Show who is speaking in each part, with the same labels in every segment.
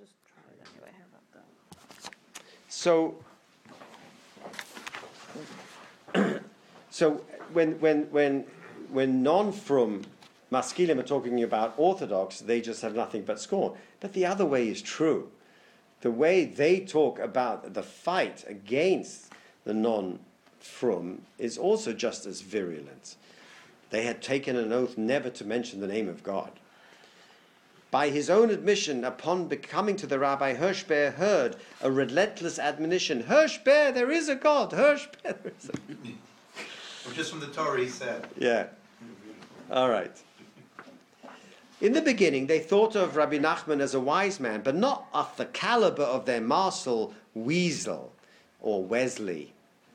Speaker 1: just try it anyway. How about that?
Speaker 2: So, so when when when when non-frum maskilim are talking about orthodox, they just have nothing but scorn. But the other way is true. The way they talk about the fight against the non-frum is also just as virulent. They had taken an oath never to mention the name of God. By his own admission, upon becoming to the rabbi, Hirschber heard a relentless admonition Hirschber, there is a God! Hirschber, there is a
Speaker 3: just from the Torah, he said.
Speaker 2: Yeah. All right. In the beginning, they thought of Rabbi Nachman as a wise man, but not of the caliber of their Marcel Wiesel or Wesley,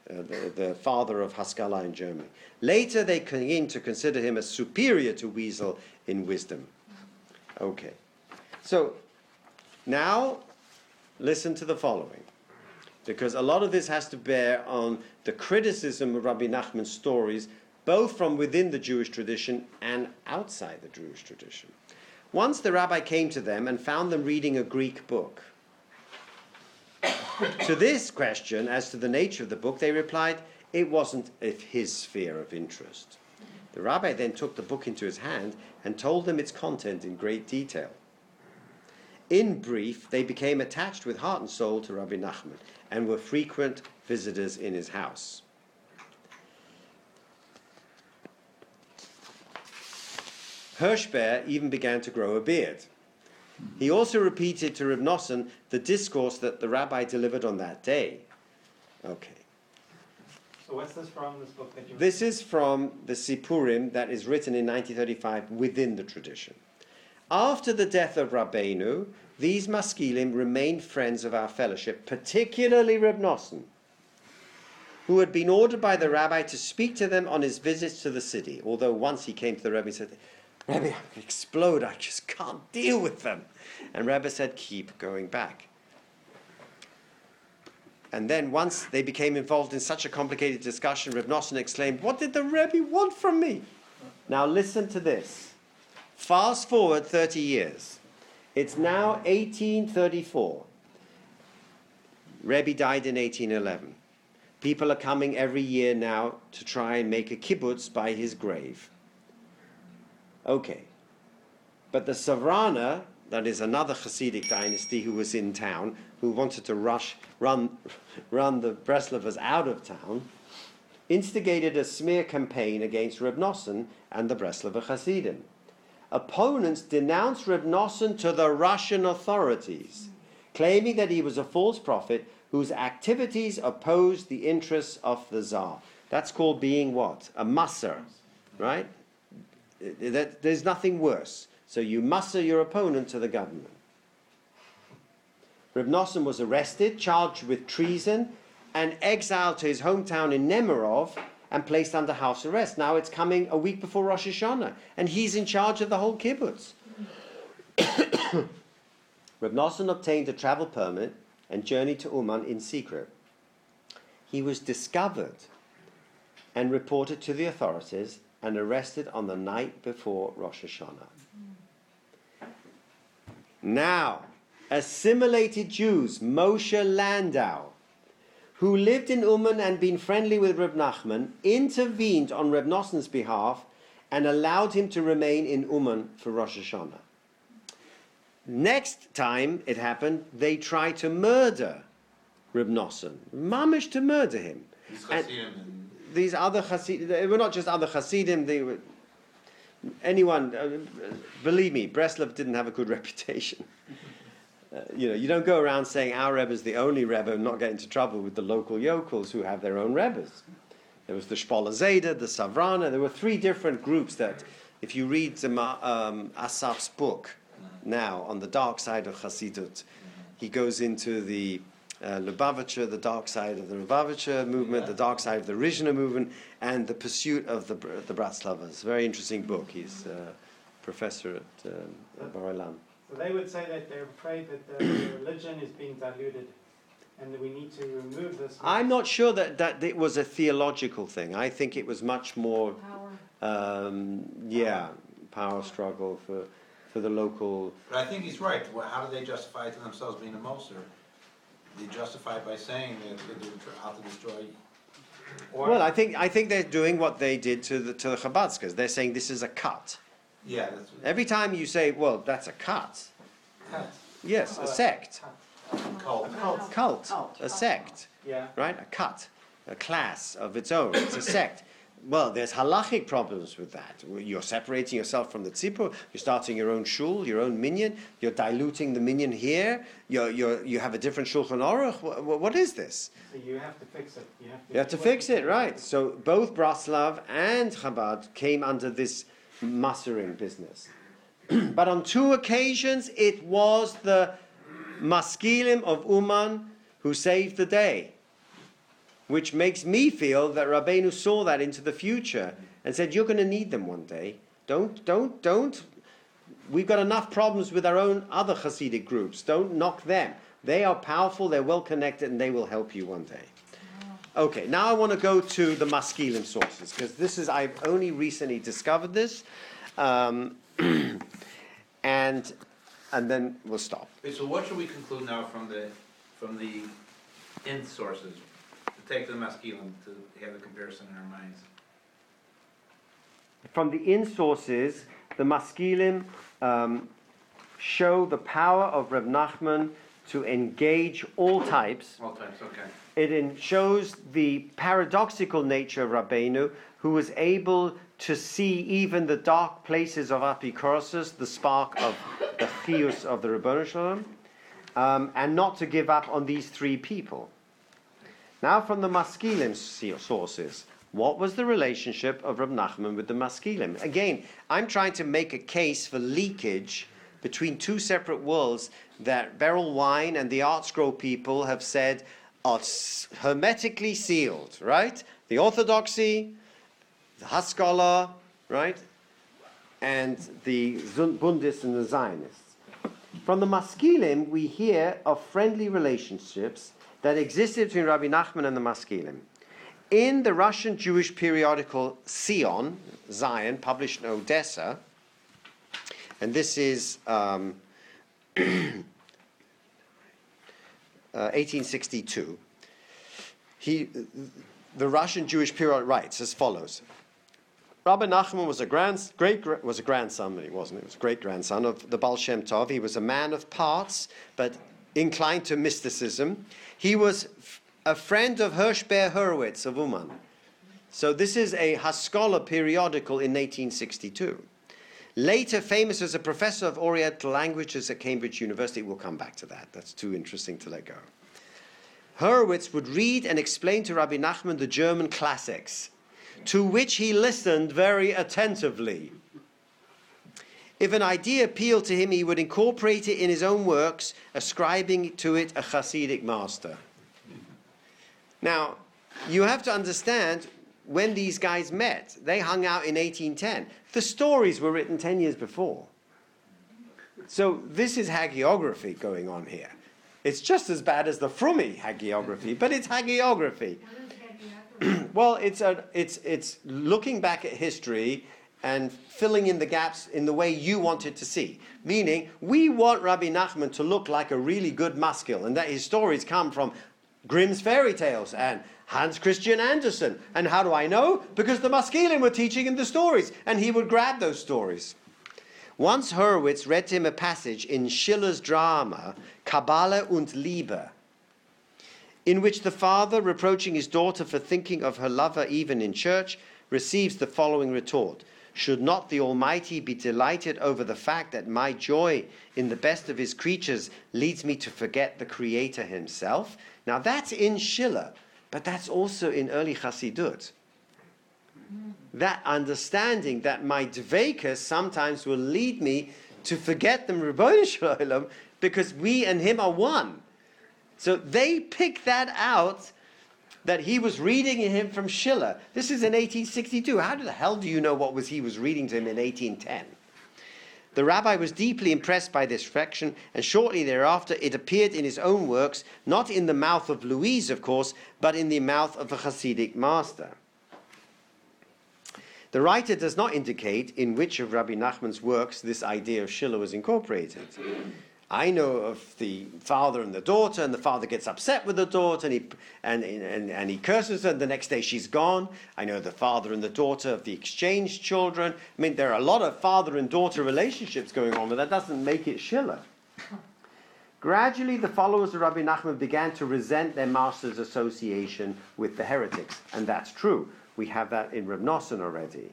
Speaker 2: uh, the, the father of Haskalah in Germany. Later, they came to consider him as superior to Wiesel in wisdom. Okay. So, now listen to the following. Because a lot of this has to bear on the criticism of Rabbi Nachman's stories, both from within the Jewish tradition and outside the Jewish tradition. Once the rabbi came to them and found them reading a Greek book. to this question, as to the nature of the book, they replied, it wasn't his sphere of interest. The rabbi then took the book into his hand and told them its content in great detail. In brief, they became attached with heart and soul to Rabbi Nachman and were frequent visitors in his house. Hirschber even began to grow a beard. He also repeated to Reb Nosson the discourse that the rabbi delivered on that day. Okay.
Speaker 4: So what's this from, this book that you...
Speaker 2: This is from the Sipurim that is written in 1935 within the tradition. After the death of Rabbeinu, these maskilim remained friends of our fellowship, particularly Reb Nosson, who had been ordered by the rabbi to speak to them on his visits to the city. Although once he came to the rabbi and said, Rabbi, I could explode, I just can't deal with them. And Rabbi said, keep going back. And then once they became involved in such a complicated discussion, Reb Nosson exclaimed, What did the Rebbe want from me? Now listen to this. Fast forward 30 years. It's now 1834. Rebbe died in 1811. People are coming every year now to try and make a kibbutz by his grave. Okay. But the Savrana, that is another Hasidic dynasty who was in town, who wanted to rush, run, run the Breslovers out of town, instigated a smear campaign against Reb Nosson and the Breslover Hasidim. Opponents denounced Reb Nosson to the Russian authorities, claiming that he was a false prophet whose activities opposed the interests of the Tsar. That's called being what? A moser, right? That, there's nothing worse. So you muster your opponent to the government. Reb was arrested, charged with treason, and exiled to his hometown in Nemirov and placed under house arrest. Now it's coming a week before Rosh Hashanah, and he's in charge of the whole kibbutz. Reb obtained a travel permit and journeyed to Uman in secret. He was discovered and reported to the authorities and arrested on the night before Rosh Hashanah. Now, assimilated Jews, Moshe Landau, who lived in Uman and been friendly with Reb Nachman, intervened on Reb Nosson's behalf and allowed him to remain in Uman for Rosh Hashanah. Next time it happened, they tried to murder Reb Nosson, mamish to murder him.
Speaker 3: These
Speaker 2: And-
Speaker 3: and
Speaker 2: these other Hasidim, they were not just other Hasidim, they were anyone, uh, believe me, Breslov didn't have a good reputation. Uh, you know, you don't go around saying our Rebbe is the only Rebbe and not get into trouble with the local yokels who have their own Rebbes. There was the Shpola Zayda, the Savrana, there were three different groups that, if you read the, um, Asaf's book now on the dark side of Hasidut, he goes into the uh, Lubavitcher, the dark side of the Lubavitcher movement, the dark side of the Rizhna movement, and the pursuit of the, Br- the Bratslavas. Very interesting book. He's a professor at um, Bar Ilan.
Speaker 4: So they would say that they're afraid that the, the religion is being diluted and that we need to remove this.
Speaker 2: I'm not sure that, that it was a theological thing. I think it was much more,
Speaker 1: Power.
Speaker 2: um, yeah, power struggle for. for the local.
Speaker 3: But I think he's right. Well, How do they justify to themselves being a Moser? They justify it by saying that they're out to destroy.
Speaker 4: Or-
Speaker 2: Well, I think I think they're doing what they did to the to the Chabadskas. They're saying this is a cut.
Speaker 3: Yeah, that's. what-
Speaker 2: Every time you say, "Well, that's a cut," yes, a sect,
Speaker 3: Cult.
Speaker 4: Cult.
Speaker 2: cult,
Speaker 1: Cult.
Speaker 2: a sect.
Speaker 4: Yeah.
Speaker 2: right? A cut, a class of its own. It's a sect. Well, there's halachic problems with that. You're separating yourself from the tzibur. You're starting your own shul, your own minyan. You're diluting the minyan here. You're, you're, you have a different shulchan aruch. What, what is this?
Speaker 4: So you have to fix it. You have to,
Speaker 2: You have to fix it, right? So both Braslav and Chabad came under this mustering business. but on two occasions, it was the maskilim of Uman who saved the day which makes me feel that Rabbeinu saw that into the future and said, "You're going to need them one day. Don't, don't, don't. We've got enough problems with our own other Hasidic groups. Don't knock them. They are powerful. They're well connected, and they will help you one day." Okay, now I want to go to the Maskilim sources because this is I've only recently discovered this, um, and and then we'll stop.
Speaker 3: Okay, so what should we conclude now from the, from the in sources? Take the masculine to have the comparison in our minds.
Speaker 2: From the in sources, the Maskilim um, show the power of Reb Nachman to engage all types.
Speaker 3: All times, okay.
Speaker 2: It in, shows the paradoxical nature of Rabbeinu, who was able to see even the dark places of Apikoros, the spark of the chius of the Rebbeinu Shalom, um, and not to give up on these three people. Now, from the Maskilim sources, what was the relationship of Rab Nachman with the Maskilim? Again, I'm trying to make a case for leakage between two separate worlds that Berel Wein and the Art Scroll people have said are hermetically sealed, right? The Orthodoxy, the Haskalah, right? And the Bundists and the Zionists. From the Maskilim, we hear of friendly relationships that existed between Rabbi Nachman and the Maskilim. In the Russian Jewish periodical Sion, Zion, published in Odessa, and this is um, uh, 1862, he, the Russian Jewish period writes as follows. Rabbi Nachman was a grand, great, was a grandson, he wasn't, he was a great grandson of the Baal Shem Tov. He was a man of parts, but inclined to mysticism. He was a friend of Hirschber Hurwitz of Uman. So this is a Haskalah periodical in 1862. Later famous as a professor of Oriental languages at Cambridge University. We'll come back to that. That's too interesting to let go. Hurwitz would read and explain to Rabbi Nachman the German classics, to which he listened very attentively. If an idea appealed to him, he would incorporate it in his own works, ascribing to it a Hasidic master. Now, you have to understand when these guys met, they hung out in 1810. The stories were written 10 years before. So this is hagiography going on here. It's just as bad as the Frummy hagiography, but it's hagiography. well, it's, a, it's, it's looking back at history and filling in the gaps in the way you want it to see. Meaning, we want Rabbi Nachman to look like a really good maskil, and that his stories come from Grimm's fairy tales and Hans Christian Andersen. And how do I know? Because the maskilim were teaching him the stories, and he would grab those stories. Once Hurwitz read to him a passage in Schiller's drama, Kabale und Liebe, in which the father, reproaching his daughter for thinking of her lover even in church, receives the following retort Should not the Almighty be delighted over the fact that my joy in the best of his creatures leads me to forget the Creator himself? Now that's in Schiller, but that's also in early Chassidut that understanding that my dvekas sometimes will lead me to forget the Ribono Shalom because we and him are one. So they pick that out that he was reading him from Schiller. This is in 1862. How the hell do you know what was he was reading to him in 1810? The rabbi was deeply impressed by this reflection, and shortly thereafter it appeared in his own works, not in the mouth of Louise, of course, but in the mouth of the Hasidic master. The writer does not indicate in which of Rabbi Nachman's works this idea of Schiller was incorporated. I know of the father and the daughter, and the father gets upset with the daughter, and he, and, and, and he curses her, and the next day she's gone. I know the father and the daughter of the exchange children. I mean, there are a lot of father and daughter relationships going on, but that doesn't make it Schiller. Gradually, the followers of Rabbi Nachman began to resent their master's association with the heretics, and that's true. We have that in Reb Nosson already.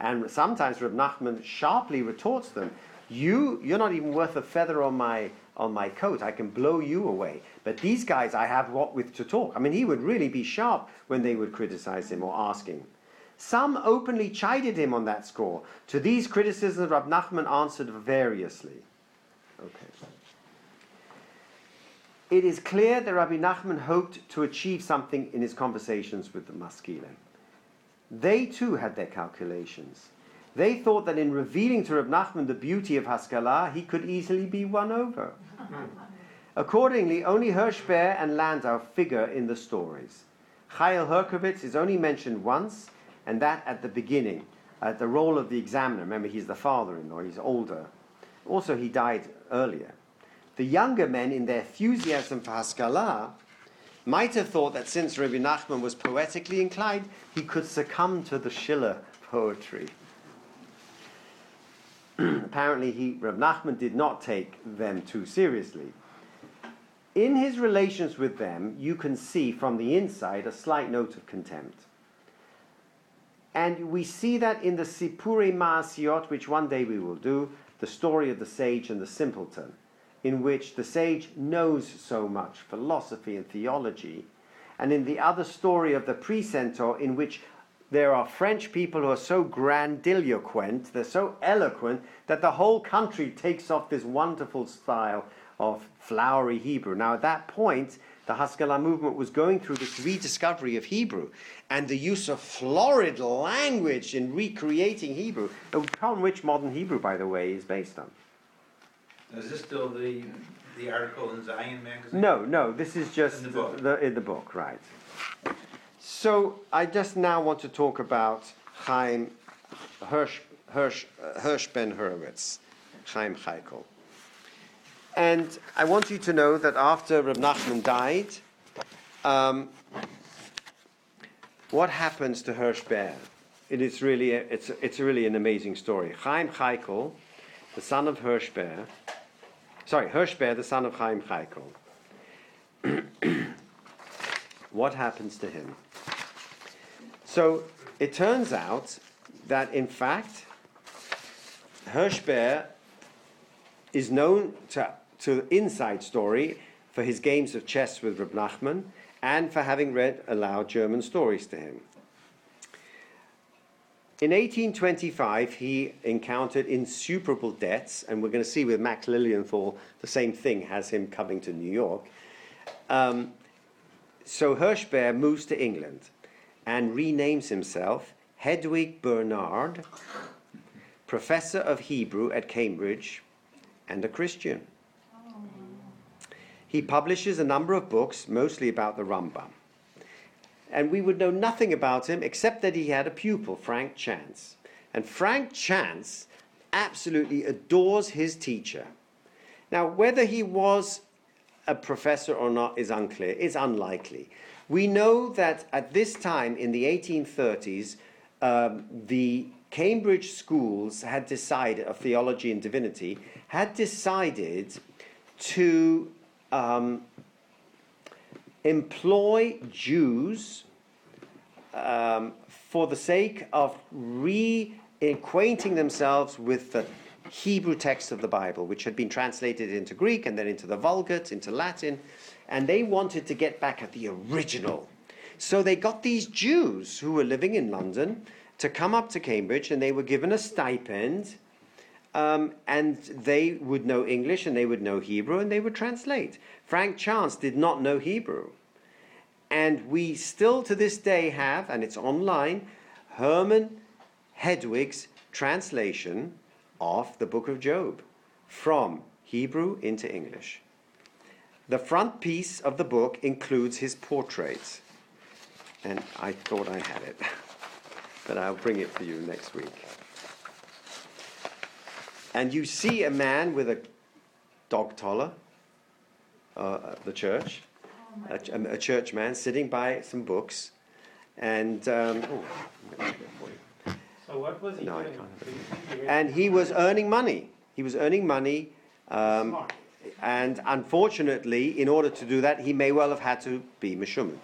Speaker 2: And sometimes Reb Nachman sharply retorts them you, you're not even worth a feather on my, on my coat. I can blow you away. But these guys, I have what with to talk. I mean, he would really be sharp when they would criticize him or ask him. Some openly chided him on that score. To these criticisms, Rab Nachman answered variously. Okay. It is clear that Rabbi Nachman hoped to achieve something in his conversations with the Maskilim. They too had their calculations. They thought that in revealing to Reb Nachman the beauty of Haskalah, he could easily be won over. Hmm. Accordingly, only Hirschberg and Landau figure in the stories. Chaim Herkovitz is only mentioned once, and that at the beginning, at the role of the examiner. Remember, he's the father-in-law, he's older. Also, he died earlier. The younger men, in their enthusiasm for Haskalah, might have thought that since Rabbi Nachman was poetically inclined, he could succumb to the Schiller poetry. apparently he, Rav Nachman did not take them too seriously. In his relations with them, you can see from the inside a slight note of contempt. And we see that in the Sipure Maasiot, which one day we will do, the story of the sage and the simpleton, in which the sage knows so much philosophy and theology, and in the other story of the precentor, in which there are French people who are so grandiloquent, they're so eloquent, that the whole country takes off this wonderful style of flowery Hebrew. Now, at that point, the Haskalah movement was going through this rediscovery of Hebrew and the use of florid language in recreating Hebrew, upon which modern Hebrew, by the way, is based on.
Speaker 3: Is this still the, the article in Zion magazine?
Speaker 2: No, no, this is just
Speaker 3: In the book.
Speaker 2: the, in the book, right. So I just now want to talk about Chaim Hirsch, Hirsch, uh, Hirsch Ber Hurwitz, Chaim Heikel. And I want you to know that after Reb Nachman died, um, what happens to Hirsch Ben? It is really, a, it's, it's really an amazing story. Chaim Heikel, the son of Hirsch Ben, sorry, Hirsch Ben, the son of Chaim Chaikel. what happens to him? So it turns out that in fact, Hirschberg is known to, to Inside Story for his games of chess with Reb Nachman and for having read aloud German stories to him. In 1825, he encountered insuperable debts, and we're going to see with Max Lilienthal the same thing has him coming to New York. Um, so Hirschberg moves to England and renames himself Hedwig Bernard, professor of Hebrew at Cambridge and a Christian. He publishes a number of books, mostly about the Rambam. And we would know nothing about him except that he had a pupil, Frank Chance. And Frank Chance absolutely adores his teacher. Now, whether he was a professor or not is unclear, it's unlikely. We know that at this time in the 1830s, um, the Cambridge schools had decided, of theology and divinity, had decided to um, employ Jews um, for the sake of reacquainting themselves with the Hebrew text of the Bible, which had been translated into Greek and then into the Vulgate, into Latin and they wanted to get back at the original. So they got these Jews who were living in London to come up to Cambridge, and they were given a stipend, um, and they would know English and they would know Hebrew, and they would translate. Frank Chance did not know Hebrew. And we still to this day have, and it's online, Herman Hedwig's translation of the book of Job from Hebrew into English. The front piece of the book includes his portraits. And I thought I had it. but I'll bring it for you next week. And you see a man with a dog collar, uh, at the church, a, a church man sitting by some books, and um, oh,
Speaker 4: So what was he
Speaker 2: No, I
Speaker 4: doing?
Speaker 2: can't.
Speaker 4: Do you think he
Speaker 2: and he was earning money. He was earning money, um,
Speaker 4: Smart.
Speaker 2: and unfortunately, in order to do that, he may well have had to be Meshumet.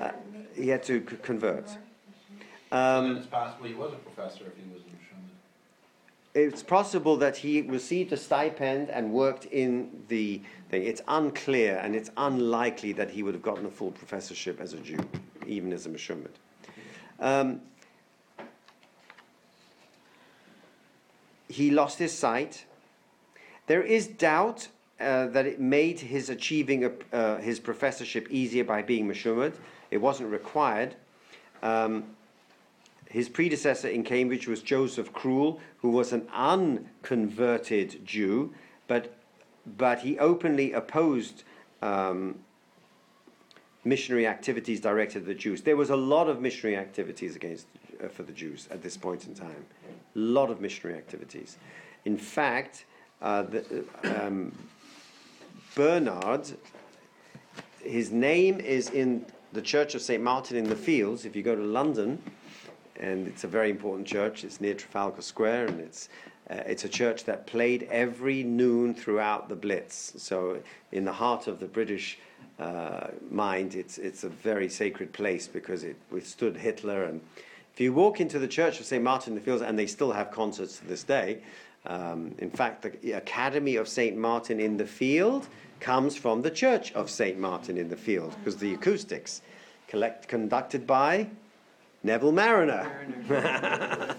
Speaker 2: Uh, he had to c- convert.
Speaker 3: And
Speaker 2: Um,
Speaker 3: it's possible he was a professor if he was in Schumann.
Speaker 2: it's possible that he received a stipend and worked in the thing. It's unclear and it's unlikely that he would have gotten a full professorship as a Jew, even as a Meshumet. Um, he lost his sight. There is doubt uh, that it made his achieving a, uh, his professorship easier by being Meshumet. It wasn't required. Um, his predecessor in Cambridge was Joseph Crool, who was an unconverted Jew, but, but he openly opposed um, missionary activities directed at the Jews. There was a lot of missionary activities against uh, for the Jews at this point in time. Lot of missionary activities. In fact, uh, the, um, Bernard, his name is in the Church of St. Martin in the Fields. If you go to London, and it's a very important church, it's near Trafalgar Square, and it's uh, it's a church that played every noon throughout the Blitz. So, in the heart of the British uh, mind, it's it's a very sacred place because it withstood Hitler. And if you walk into the Church of St. Martin in the Fields, and they still have concerts to this day. Um, in fact, the Academy of St. Martin in the Field comes from the Church of St. Martin in the Field because the acoustics collect, conducted by Neville Marriner.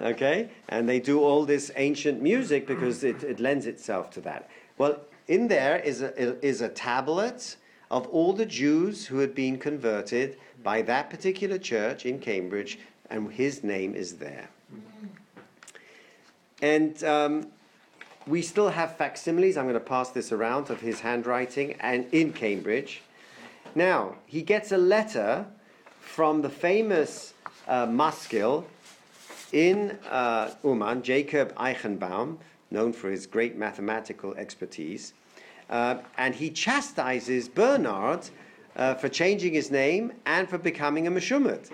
Speaker 2: okay? And they do all this ancient music because it, it lends itself to that. Well, in there is a, is a tablet of all the Jews who had been converted by that particular church in Cambridge, and his name is there. And um, we still have facsimiles. I'm going to pass this around of his handwriting and in Cambridge. Now, he gets a letter from the famous uh, maskil in uh, Uman, Jacob Eichenbaum, known for his great mathematical expertise, uh, and he chastises Bernard uh, for changing his name and for becoming a Meshumet.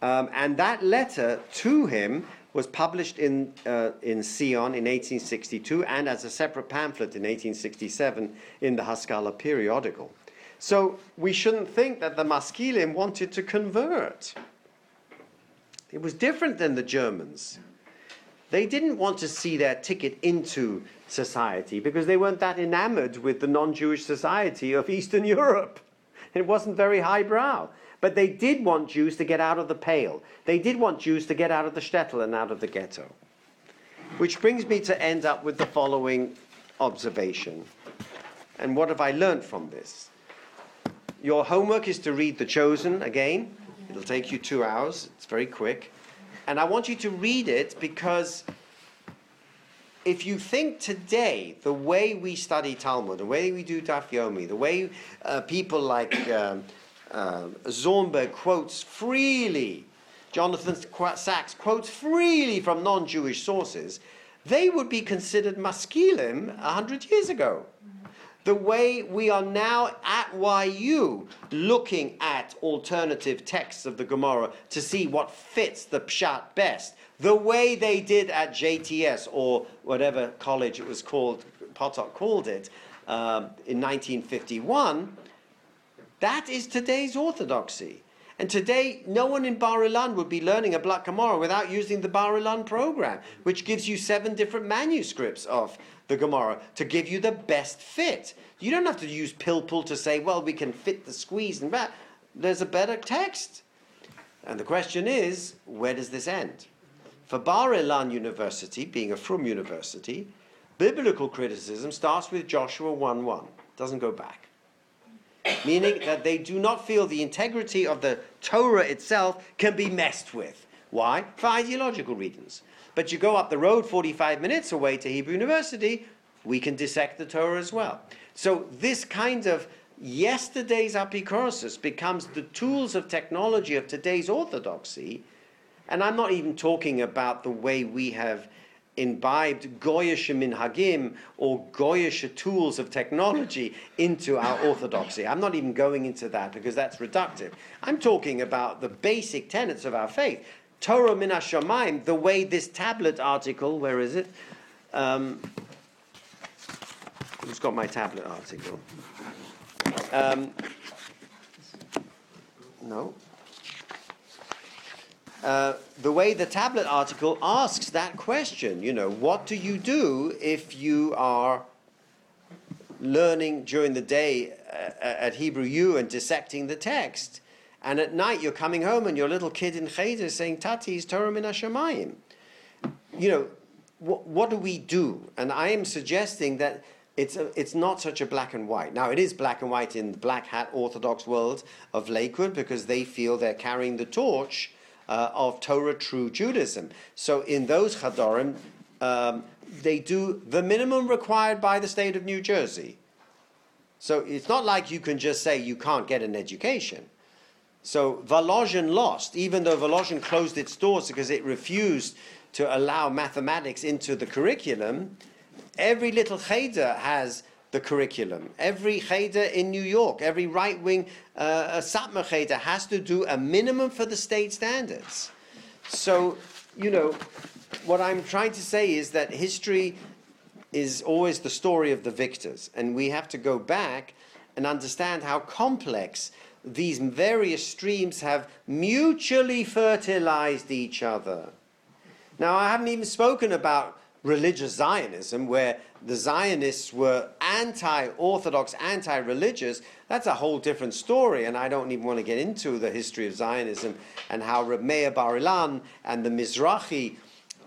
Speaker 2: Um, and that letter to him was published in, uh, in Sion in 1862 and as a separate pamphlet in 1867 in the Haskalah periodical. So we shouldn't think that the Maskilim wanted to convert. It was different than the Germans. They didn't want to see their ticket into society because they weren't that enamored with the non Jewish society of Eastern Europe. It wasn't very highbrow. But they did want Jews to get out of the pale. They did want Jews to get out of the shtetl and out of the ghetto. Which brings me to end up with the following observation. And what have I learned from this? Your homework is to read The Chosen again. It'll take you two hours, it's very quick. And I want you to read it because if you think today, the way we study Talmud, the way we do Daf Yomi, the way uh, people like um, uh, Zornberg quotes freely, Jonathan Sacks quotes freely from non Jewish sources, they would be considered maskilim 100 years ago. The way we are now at YU looking at alternative texts of the Gemara to see what fits the Pshat best, the way they did at JTS or whatever college it was called, Potok called it, um, in 1951, that is today's orthodoxy. And today, no one in Bar Ilan would be learning a Black Gemara without using the Bar Ilan program, which gives you seven different manuscripts of the Gemara to give you the best fit. You don't have to use Pilpul to say, well, we can fit the squeeze and that. There's a better text. And the question is, where does this end? For Bar Ilan University, being a Frum university, biblical criticism starts with Joshua 1 1, doesn't go back meaning that they do not feel the integrity of the Torah itself can be messed with. Why? For ideological reasons. But you go up the road 45 minutes away to Hebrew University, we can dissect the Torah as well. So this kind of yesterday's apikoros becomes the tools of technology of today's orthodoxy, and I'm not even talking about the way we have imbibed goyish minhagim or goyish tools of technology into our orthodoxy. I'm not even going into that because that's reductive. I'm talking about the basic tenets of our faith. Torah min hashamayim, the way this tablet article, where is it? Um, who's got my tablet article? Um, no. Uh, the way the tablet article asks that question, you know, what do you do if you are learning during the day uh, at Hebrew U and dissecting the text, and at night you're coming home and your little kid in Cheder is saying, Tati is Torah min hashamayim. You know, what, what do we do? And I am suggesting that it's, a, it's not such a black and white. Now, it is black and white in the black hat Orthodox world of Lakewood because they feel they're carrying the torch uh, of Torah true Judaism. So, in those Chadorim, um, they do the minimum required by the state of New Jersey. So, it's not like you can just say you can't get an education. So, Volozhin lost, even though Volozhin closed its doors because it refused to allow mathematics into the curriculum Every little cheder has the curriculum. Every cheder in New York, every right wing uh, Satmar cheder has to do a minimum for the state standards. So, you know, what I'm trying to say is that history is always the story of the victors, and we have to go back and understand how complex these various streams have mutually fertilized each other. Now, I haven't even spoken about religious Zionism, where the Zionists were anti Orthodox, anti religious, that's a whole different story. And I don't even want to get into the history of Zionism and how Reb Bar Ilan and the Mizrahi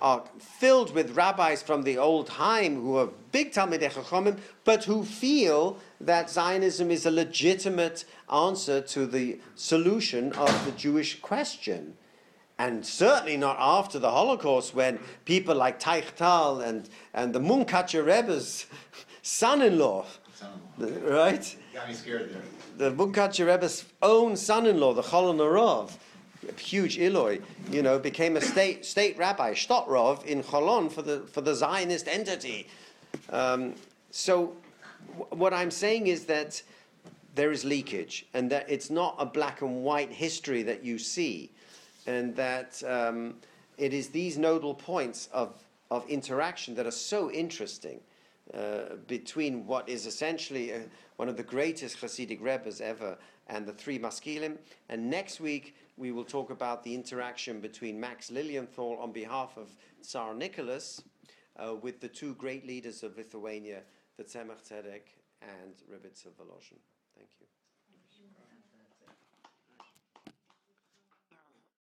Speaker 2: are filled with rabbis from the old time who are big Talmidei Chachamim, but who feel that Zionism is a legitimate answer to the solution of the Jewish question and certainly not after the Holocaust when people like Teichtal and, and the Munkacher Rebbe's son-in-law,
Speaker 3: Son-in-law.
Speaker 2: right?
Speaker 3: Got me scared there.
Speaker 2: The Munkacher Rebbe's own son-in-law, the Cholon Arov, a huge Eloi, you know, became a state, state rabbi, Shtotrov, in Cholon for the, for the Zionist entity. Um, so w- what I'm saying is that there is leakage and that it's not a black and white history that you see and that um, it is these nodal points of, of interaction that are so interesting uh, between what is essentially uh one of the greatest Hasidic Rebbes ever and the three Maskilim. And next week we will talk about the interaction between Max Lilienthal on behalf of Tsar Nicholas uh, with the two great leaders of Lithuania, the Tzemach Tzedek and Rebbe Volozhin. Thank you.